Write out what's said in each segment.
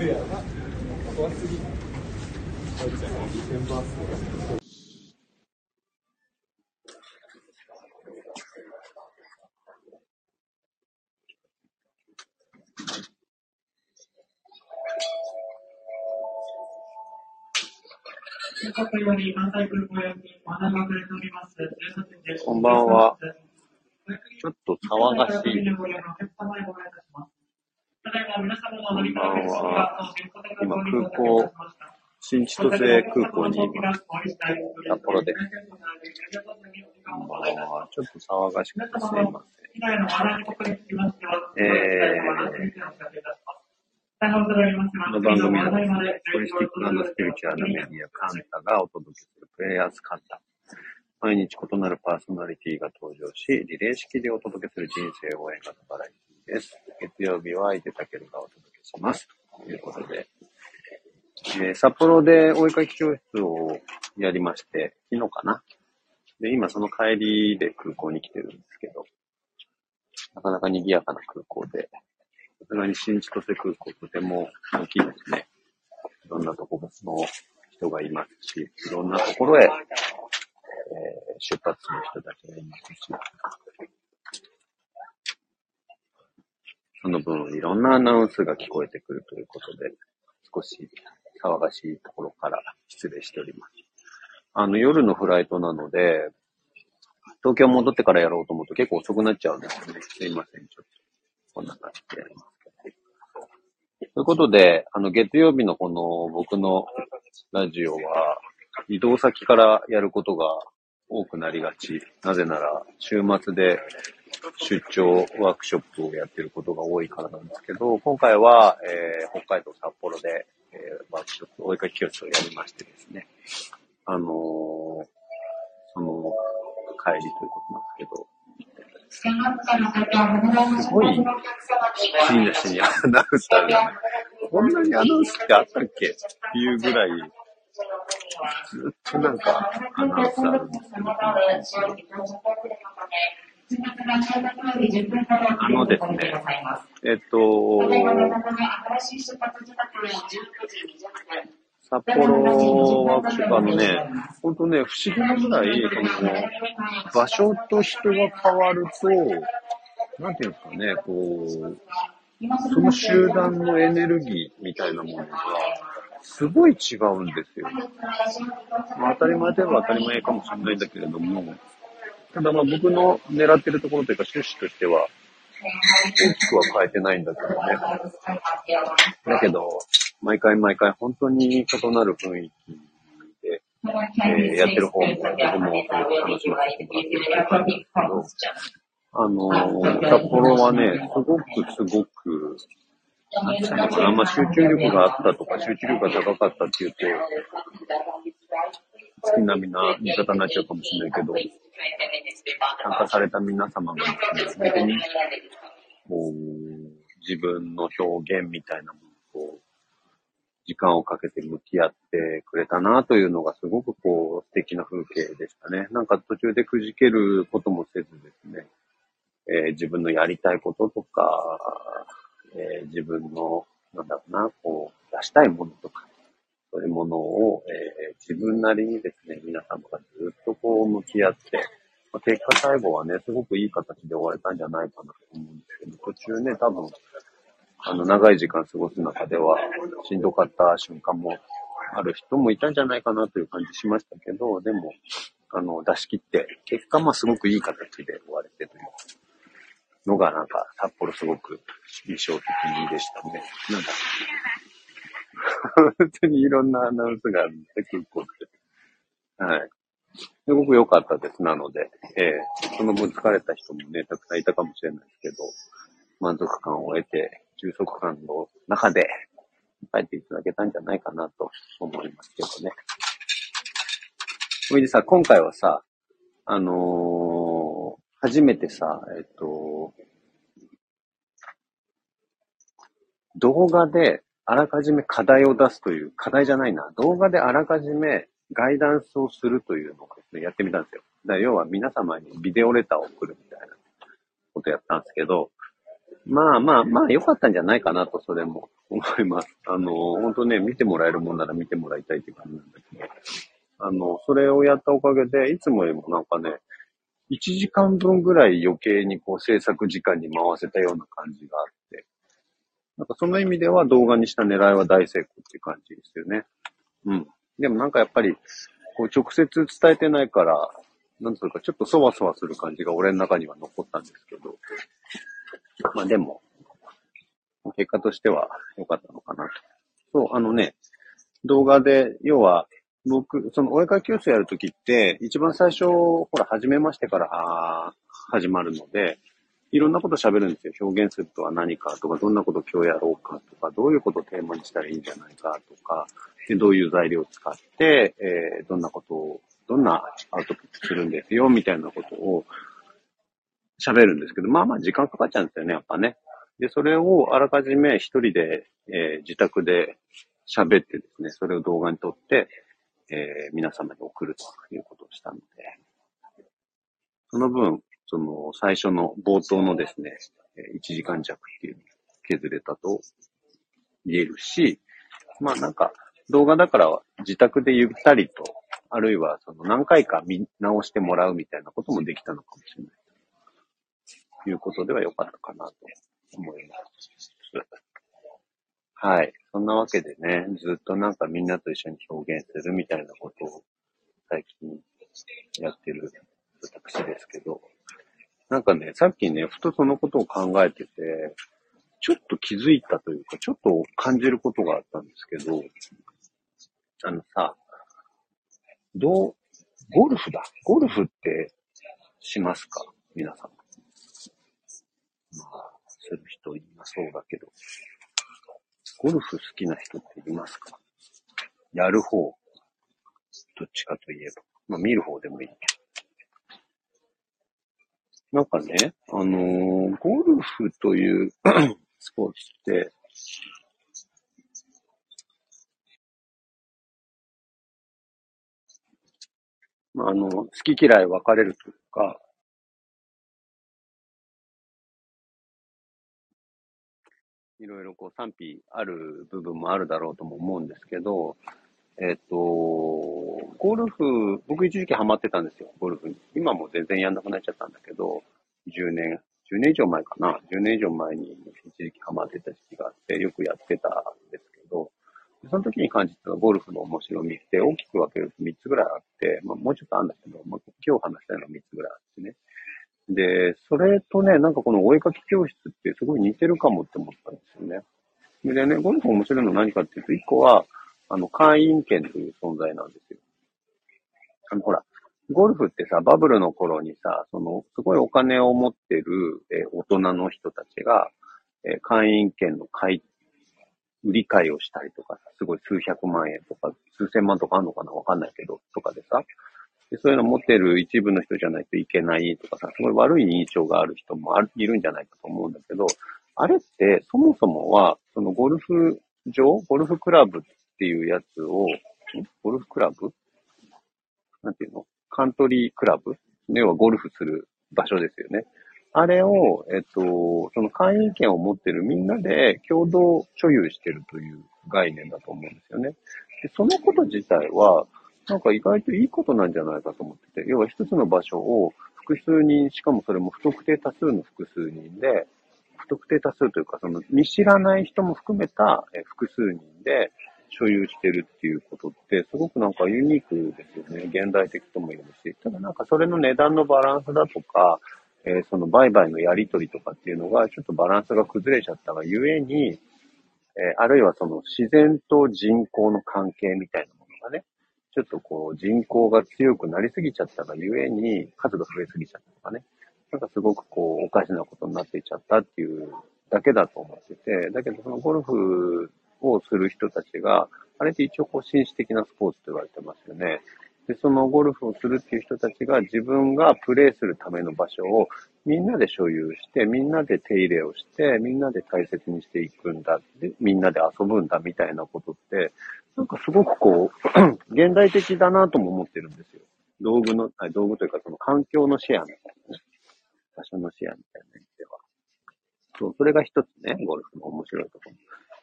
こんばんは。ちょっと騒がしい。こんばんは。今、空港、新千歳空港にいます。札幌で。こんばんは。ちょっと騒がしくてすいません。えー、この番組は、ホリスティックスピリチュアルなメディアカンタがお届けするプレイヤーズカンタ。毎日異なるパーソナリティが登場し、リレー式でお届けする人生応援型バラエティです。月曜日は井手健がお届けします。ということで、え札幌でお絵かき教室をやりまして、昨日かな。で、今その帰りで空港に来てるんですけど、なかなか賑やかな空港で、さすがに新千歳空港とても大きいですね。いろんなところの人がいますし、いろんなところへ、えー出発する人たちがいますし、その分いろんなアナウンスが聞こえてくるということで、少し騒がしいところから失礼しております。あの、夜のフライトなので、東京戻ってからやろうと思うと結構遅くなっちゃうんですね。すいません、ちょっと。こんな感じでやります。ということで、あの、月曜日のこの僕のラジオは、移動先からやることが多くなりがち。なぜなら、週末で出張ワークショップをやってることが多いからなんですけど、今回は、えー北海道札幌で、えーワークショップ、お絵かき教室をやりましてですね。あのーその帰りということなんですけど、すごい、深夜深夜アナウンサーが、こんなにアナウンスってあったっけ？っていうぐらい、ずっとなんかアナウンサーなんです。けど、あのですね、えっと、札幌ワークショップあのね、ほんとね、不思議なぐらい、その、場所と人が変わると、なんていうんですかね、こう、その集団のエネルギーみたいなものが、すごい違うんですよ。まあ、当たり前では当たり前かもしれないんだけれども、ただまあ僕の狙ってるところというか趣旨としては、大きくは変えてないんだけどね。だけど、毎回毎回本当に異なる雰囲気で、えーやってる方も僕もすごく楽しませてもらってるという感じですけど、あのー札幌はね、すごくすごく、なんていうのかな、まあ、集中力があったとか、集中力が高かったっていうと、月並みな言い方になっちゃうかもしれないけど、参加された皆様がですね、本当に、こう、自分の表現みたいなものと、時間をかけて向き合ってくれたなというのがすごくこう素敵な風景でしたね。なんか途中でくじけることもせずですね、えー自分のやりたいこととか、えー自分の、なんだろうな、こう、出したいものとか、そういうものを、えー自分なりにですね、皆様が向き合って、まあ結果最後はね、すごくいい形で終われたんじゃないかなと思うんですけど、途中ね、多分、あの、長い時間過ごす中では、しんどかった瞬間もある人もいたんじゃないかなという感じしましたけど、でも、あの、出し切って、結果、まあ、すごくいい形で終われてというのが、なんか、札幌すごく印象的でしたね。なんか、本当にいろんなアナウンスがあるんで、空港って。はい。すごく良かったです。なので、ええその分疲れた人もね、たくさんいたかもしれないですけど、満足感を得て、充足感の中で帰っていただけたんじゃないかなと思いますけどね。おいでさ、今回はさ、あのー初めてさ、えっと、動画であらかじめ課題を出すという、課題じゃないな、動画であらかじめガイダンスをするというのをですね、やってみたんですよ。だ要は皆様にビデオレターを送るみたいなことやったんですけど、まあまあまあ、良かったんじゃないかなと、それも思います。あの、本当ね、見てもらえるもんなら見てもらいたいって感じなんだけど、あの、それをやったおかげで、いつもよりもなんかね、1時間分ぐらい余計にこう制作時間に回せたような感じがあって、なんかその意味では動画にした狙いは大成功っていう感じですよね。うん。でもなんかやっぱり、こう直接伝えてないから、なんというかちょっとそわそわする感じが俺の中には残ったんですけど、まあでも、結果としては良かったのかなと。そう、あのね、動画で、要は、僕、そのお絵かき教室やるときって、一番最初、ほら、始めましてから始まるので、いろんなこと喋るんですよ。表現するとは何かとか、どんなこと今日やろうかとか、どういうことをテーマにしたらいいんじゃないかとか、どういう材料を使って、えー、どんなことを、どんなアウトプットするんですよ、みたいなことを喋るんですけど、まあまあ時間かかっちゃうんですよね、やっぱね。で、それをあらかじめ一人で、えー、自宅で喋ってですね、それを動画に撮って、えー、皆様に送るということをしたので、その分、その最初の冒頭のですね、1時間弱っていうのを削れたと言えるし、まあなんか動画だから自宅でゆったりと、あるいはその何回か見直してもらうみたいなこともできたのかもしれない。いうことでは良かったかなと思います。はい。そんなわけでね、ずっとなんかみんなと一緒に表現するみたいなことを最近やってる私ですけど、なんかね、さっきね、ふとそのことを考えてて、ちょっと気づいたというか、ちょっと感じることがあったんですけど、あのさ、どう、ゴルフだ。ゴルフってしますか？皆さん。まあ、する人いなそうだけど。ゴルフ好きな人っていますか？やる方。どっちかといえば。まあ見る方でもいいけど。なんかね、あのー、ゴルフというスポーツって、あ、の、好き嫌い分かれるというか、いろいろこう賛否ある部分もあるだろうとも思うんですけど、えっ、と、ゴルフ、僕一時期ハマってたんですよ、ゴルフに。今も全然やんなくなっちゃったんだけど、10年、10年以上前かな。10年以上前に一時期ハマってた時期があって、よくやってた、その時に感じたゴルフの面白みって大きく分けると3つぐらいあって、まあ、もうちょっとあるんだけど、まあ、今日話したいのは3つぐらいあってね。で、それとね、なんかこのお絵かき教室ってすごい似てるかもって思ったんですよね。でね、ゴルフ面白いのは何かっていうと、一個は、あの、会員権という存在なんですよ。あの、ほら、ゴルフってさ、バブルの頃にさ、その、すごいお金を持ってる、え大人の人たちが、え会員権の買い、売り買いをしたりとか、すごい数百万円とか、数千万とかあんのかなわかんないけど、とかでさ、でそういうの持ってる一部の人じゃないといけないとかさ、すごい悪い印象がある人もいるんじゃないかと思うんだけど、あれってそもそもは、そのゴルフ場ゴルフクラブっていうやつを、ゴルフクラブ？なんていうの？カントリークラブ？要はゴルフする場所ですよね。あれを、えっと、その会員権を持ってるみんなで共同所有してるという概念だと思うんですよね。でそのこと自体は、なんか意外といいことなんじゃないかと思ってて、要は一つの場所を複数人、しかもそれも不特定多数の複数人で、不特定多数というか、その見知らない人も含めた複数人で所有してるっていうことって、すごくなんかユニークですよね。現代的とも言えるし。ただなんかそれの値段のバランスだとか、えー、その売買のやり取りとかっていうのが、ちょっとバランスが崩れちゃったがゆえに、えー、あるいはその自然と人口の関係みたいなものがね、ちょっとこう人口が強くなりすぎちゃったがゆえに数が増えすぎちゃったとかね。なんかすごくこうおかしなことになっていっちゃったっていうだけだと思ってて、だけどそのゴルフをする人たちが、あれって一応こう紳士的なスポーツと言われてますよね。で、そのゴルフをするっていう人たちが自分がプレーするための場所をみんなで所有して、みんなで手入れをして、みんなで大切にしていくんだ。で、みんなで遊ぶんだみたいなことって、なんかすごくこう、現代的だなとも思ってるんですよ。道具の、道具というかその環境のシェアみたいなね。場所のシェアみたいな意味では。そう、それが一つね、ゴルフの面白いところ。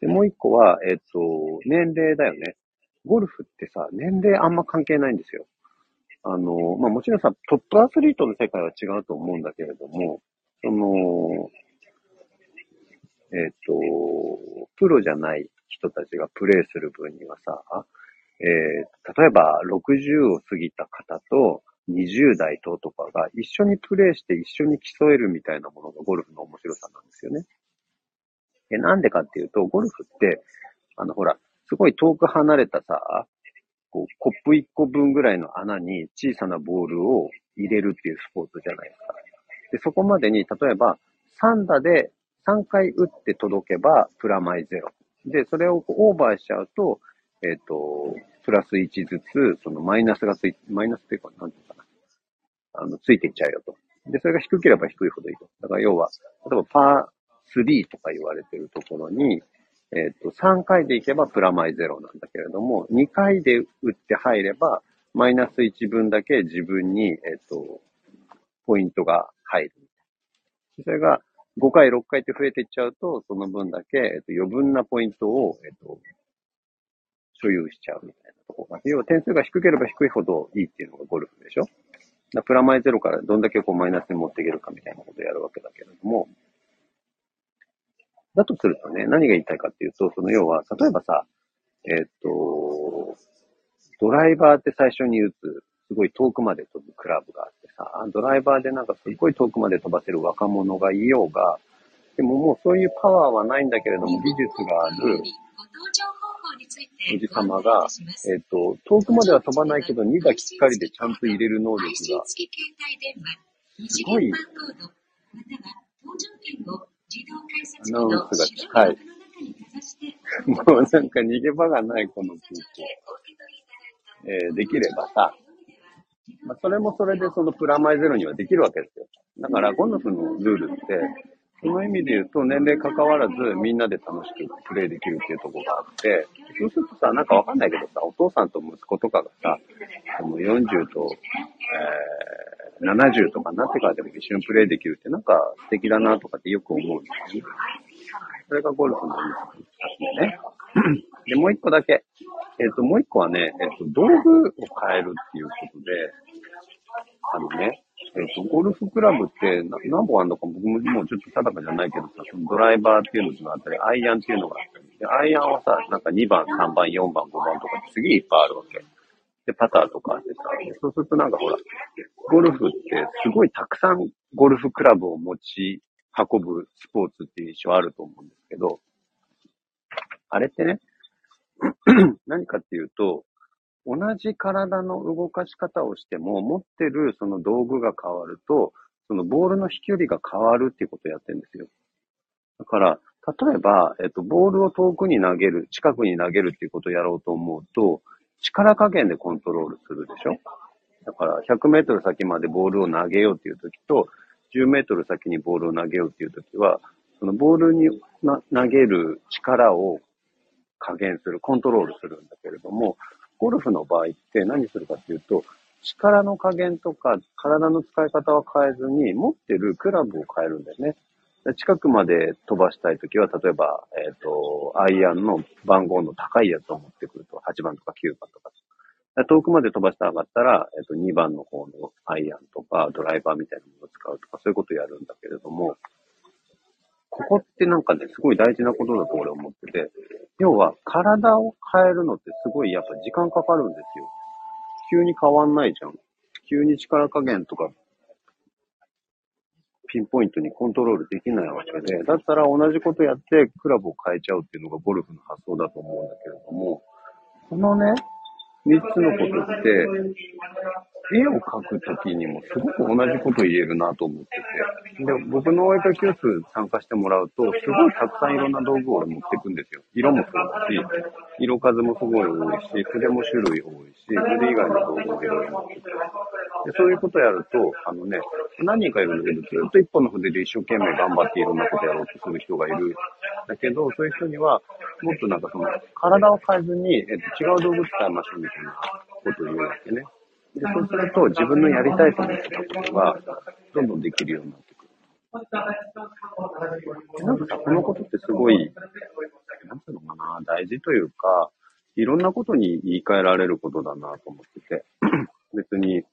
で、もう一個は、えっ、と、年齢だよね。ゴルフってさ、年齢あんま関係ないんですよ。あの、まあ、もちろんさ、トップアスリートの世界は違うと思うんだけれども、その、えっ、と、プロじゃない人たちがプレイする分にはさ、えー、例えば60を過ぎた方と20代ととかが一緒にプレイして一緒に競えるみたいなものがゴルフの面白さなんですよね。で、なんでかっていうと、ゴルフって、あの、ほら、すごい遠く離れたさ、こう、コップ1個分ぐらいの穴に小さなボールを入れるっていうスポーツじゃないですか。で、そこまでに、例えば、3打で3回打って届けば、プラマイゼロ。で、それをオーバーしちゃうと、えっ、ー、と、プラス1ずつ、そのマイナスがつい、マイナスっていうか、なんていうかな。あの、ついていっちゃうよと。で、それが低ければ低いほどいいと。だから要は、例えばパー3とか言われてるところに、えっ、ー、と、3回でいけばプラマイゼロなんだけれども、2回で打って入れば、マイナス1分だけ自分に、えっ、ー、と、ポイントが入る。それが5回、6回って増えていっちゃうと、その分だけ、えっ、ー、と、余分なポイントを、えっ、と、所有しちゃうみたいなところが。要は点数が低ければ低いほどいいっていうのがゴルフでしょプラマイゼロからどんだけこうマイナスに持っていけるかみたいなことをやるわけだけれども、だとするとね、何が言いたいかっていうと、その要は、例えばさ、えっ、と、ドライバーって最初に打つ、すごい遠くまで飛ぶクラブがあってさ、ドライバーでなんかすごい遠くまで飛ばせる若者がいようが、でももうそういうパワーはないんだけれども、技術があるおじさまが、えっ、と、遠くまでは飛ばないけど、2打きっかりでちゃんと入れる能力が、すごい、アナウンスが近い。もうなんか逃げ場がないこの空気。えー、できればさ、まあ、それもそれでそのプラマイゼロにはできるわけですよ。だからゴルフのルールって、その意味で言うと年齢関わらずみんなで楽しくプレイできるっていうところがあって、そうするとさ、なんかわかんないけどさ、お父さんと息子とかがさ、その40と、えー70とかになってからでも一緒にプレイできるってなんか素敵だなとかってよく思うんですよね。それがゴルフのいいですね。で、もう一個だけ。えっ、ー、と、もう一個はね、えっ、ー、と、道具を変えるっていうことで、あのね、えっ、ー、と、ゴルフクラブって何本あるのか僕ももうちょっと定かじゃないけどさ、そのドライバーっていうのがあったり、アイアンっていうのがあったり、でアイアンはさ、なんか2番、3番、4番、5番とかすげえいっぱいあるわけ。で、パターとかってさ、そうするとなんかほら、ゴルフってすごいたくさんゴルフクラブを持ち運ぶスポーツっていう印象あると思うんですけど、あれってね、何かっていうと、同じ体の動かし方をしても、持ってるその道具が変わると、そのボールの飛距離が変わるっていうことをやってるんですよ。だから、例えば、えっと、ボールを遠くに投げる、近くに投げるっていうことをやろうと思うと、力加減でコントロールするでしょ？だから100メートル先までボールを投げようっていう時と、10メートル先にボールを投げようっていう時は、そのボールに投げる力を加減する、コントロールするんだけれども、ゴルフの場合って何するかっていうと、力の加減とか体の使い方は変えずに、持ってるクラブを変えるんだよね。近くまで飛ばしたいときは、例えば、えっ、ー、と、アイアンの番号の高いやつを持ってくると、8番とか9番とか。遠くまで飛ばしたかったら、えっ、ー、と、2番の方のアイアンとか、ドライバーみたいなものを使うとか、そういうことをやるんだけれども、ここってなんかね、すごい大事なことだと俺思ってて、要は体を変えるのってすごいやっぱ時間かかるんですよ。急に変わんないじゃん。急に力加減とかピンポイントにコントロールできないわけで、だったら同じことやってクラブを変えちゃうっていうのがゴルフの発想だと思うんだけれども、このね、三つのことって、絵を描くときにもすごく同じこと言えるなと思ってて。で、僕のお絵描き教室参加してもらうと、すごいたくさんいろんな道具を持っていくんですよ。色もそうだし、色数もすごい多いし、筆も種類多いし、筆以外の道具もいろいろ持ってて。で、そういうことやると、あのね、何人かいるんだけど、ずっと一本の筆で一生懸命頑張っていろんなことやろうとする人がいる。だけど、そういう人には、もっとなんかその、体を変えずに、えっと、違う道具使いましょうみたいなことを言うわけね。で、そうすると自分のやりたいと思ってたことが、どんどんできるようになってくる。なんかさ、このことってすごい、なんていうのかな、大事というか、いろんなことに言い換えられることだなと思ってて、別に、例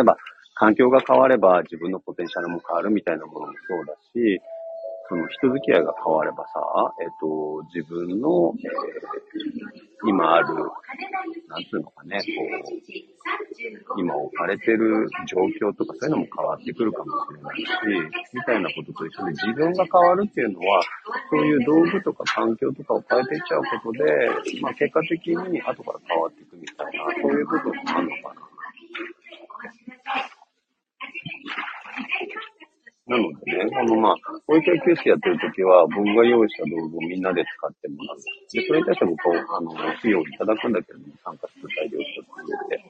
えば、環境が変われば自分のポテンシャルも変わるみたいなものもそうだし、その人付き合いが変わればさ、えっ、と、自分の、えー、今ある、なんつうのかね、こう、今置かれてる状況とかそういうのも変わってくるかもしれないし、みたいなことと一緒で自分が変わるっていうのは、そういう道具とか環境とかを変えていっちゃうことで、まあ結果的に後から変わっていくみたいな、そういう部分もあるのかな。なのでね、このまあ、保育園教室やってるときは、僕が用意した道具をみんなで使ってもらう。で、それに対して僕は、あの、費用をいただくんだけども、参加する材料を一つ入れて。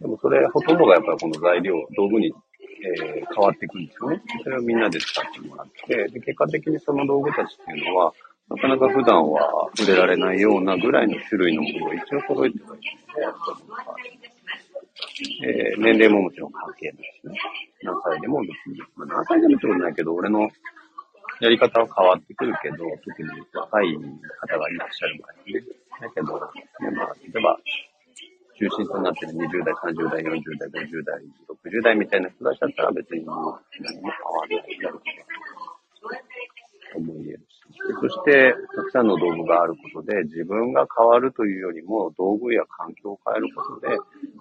でもそれ、ほとんどがやっぱりこの材料、道具に、えー、変わっていくんですよね。それをみんなで使ってもらって、で、結果的にその道具たちっていうのは、なかなか普段は触れられないようなぐらいの種類のものを一応揃えてはいるので、えー、年齢ももちろん関係ないしね。何歳でも別に、まあ、何歳でもってことないけど、俺のやり方は変わってくるけど、特に若い方がいらっしゃる場合ね。だけど、ね、まあ、例えば、中心となってる20代、30代、40代、50代、60代みたいな人たちだったら別に何も変わらないだろうと思い得る。そして、たくさんの道具があることで、自分が変わるというよりも、道具や環境を変えることで、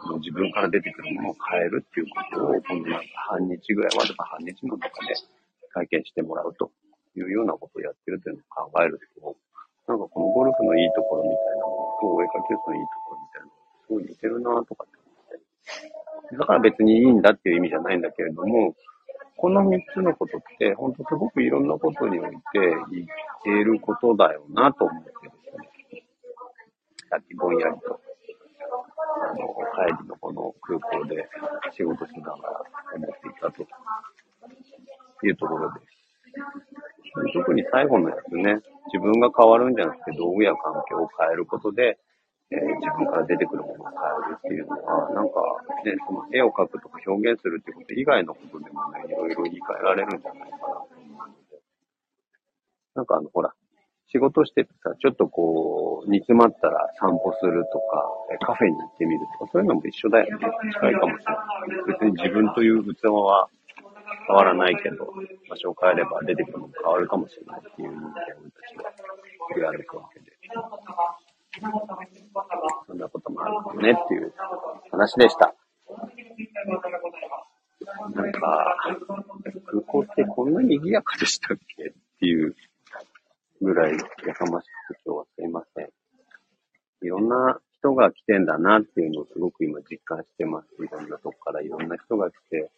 もう自分から出てくるものを変えるっていうことを、このな半日ぐらいまでか半日の中で体験してもらうというようなことをやってるというのを考えると、なんかこのゴルフのいいところみたいなものと、お絵かきのいいところみたいなのすごい似てるなとかって思って。だから別にいいんだっていう意味じゃないんだけれども、この三つのことって、本当すごくいろんなことにおいてていることだよなと思ってですね。さっきぼんやりと、あの、帰りのこの空港で仕事しながら思っていたというところです。特に最後のやつね、自分が変わるんじゃなくて道具や環境を変えることで、え、自分から出てくるものを変えるっていうのは、なんか、ね、その絵を描くとか表現するってこと以外のことでもね、いろいろ言い換えられるんじゃないかな。なんかあの、ほら、仕事しててさ、ちょっとこう、煮詰まったら散歩するとか、カフェに行ってみるとか、そういうのも一緒だよね。近いかもしれない。別に自分という器は変わらないけど、場所を変えれば出てくるのも変わるかもしれないっていう人間たちが振り歩くわけで。そんなこともあるかもねっていう話でした。なんか、空港ってこんなに賑やかでしたっけっていうぐらいやかましく今日はすいません。いろんな人が来てんだなっていうのをすごく今実感してます。いろんなとこからいろんな人が来て、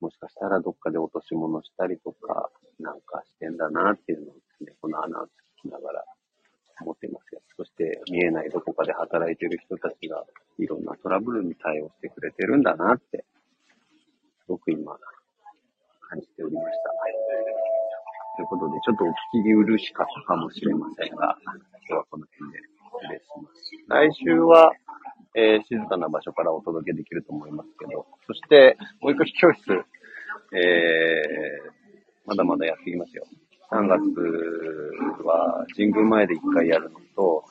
もしかしたらどっかで落とし物したりとか、なんかしてんだなっていうのをですね、このアナウンス聞きながら思ってますよ。そして見えないどこかで働いてる人たちがいろんなトラブルに対応してくれてるんだなって、すごく今感じておりました。ということで、ちょっとお聞き苦しかったかもしれませんが、今日はこの辺で失礼します。来週は、えー、静かな場所からお届けできると思いますけど、そして、保育士教室、えー、まだまだやっていきますよ。3月は神宮前で1回やるのと、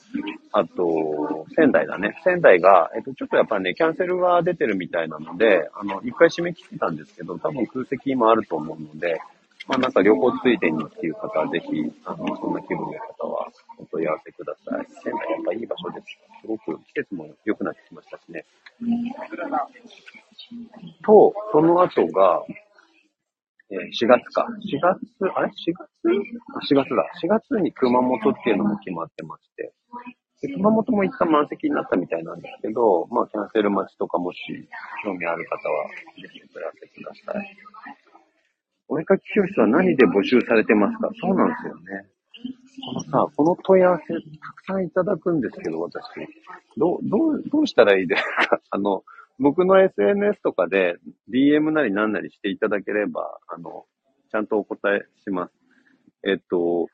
あと、仙台だね。仙台が、えっと、ちょっとやっぱりね、キャンセルが出てるみたいなので、あの、1回締め切ってたんですけど、多分空席もあると思うので、まあなんか旅行ついでにっていう方はぜひ、あの、そんな気分の方はお問い合わせください。仙台やっぱいい場所です。すごく季節も良くなってきましたしね。と、その後が、えー、4月か。4月、あれ ?4 月？あ ?4 月だ。4月に熊本っていうのも決まってまして。で熊本も一旦満席になったみたいなんですけど、まあ、キャンセル待ちとかもし興味ある方は、ぜひお問い合わせください。お絵かき教室は何で募集されてますか？そうなんですよね。このさ、この問い合わせたくさんいただくんですけど、私。どう、どう、どうしたらいいですか？あの、僕の SNS とかで DM なり何なりしていただければ、あの、ちゃんとお答えします。えっと、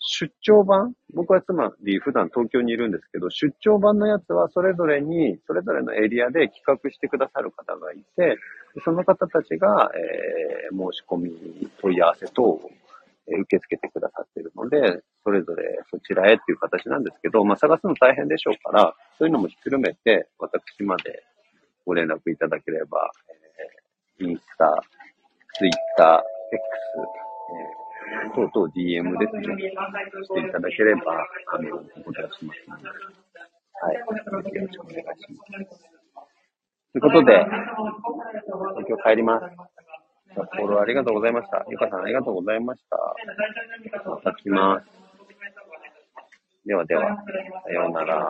出張版？僕はつまり普段東京にいるんですけど、出張版のやつはそれぞれに、それぞれのエリアで企画してくださる方がいて、その方たちが、えー、申し込み、問い合わせ等を受け付けてくださっているので、それぞれそちらへっていう形なんですけど、まあ、探すの大変でしょうから、そういうのもひっくるめて、私までご連絡いただければ、えー、インスタ、ツイッター、X、えー等々 DM ですね、していただければ、あの、お答えしますので、はい、よろしくお願いします。ということで、今日帰ります。フォローありがとうございました。ゆかさんありがとうございました。また来ます。ではでは、さようなら。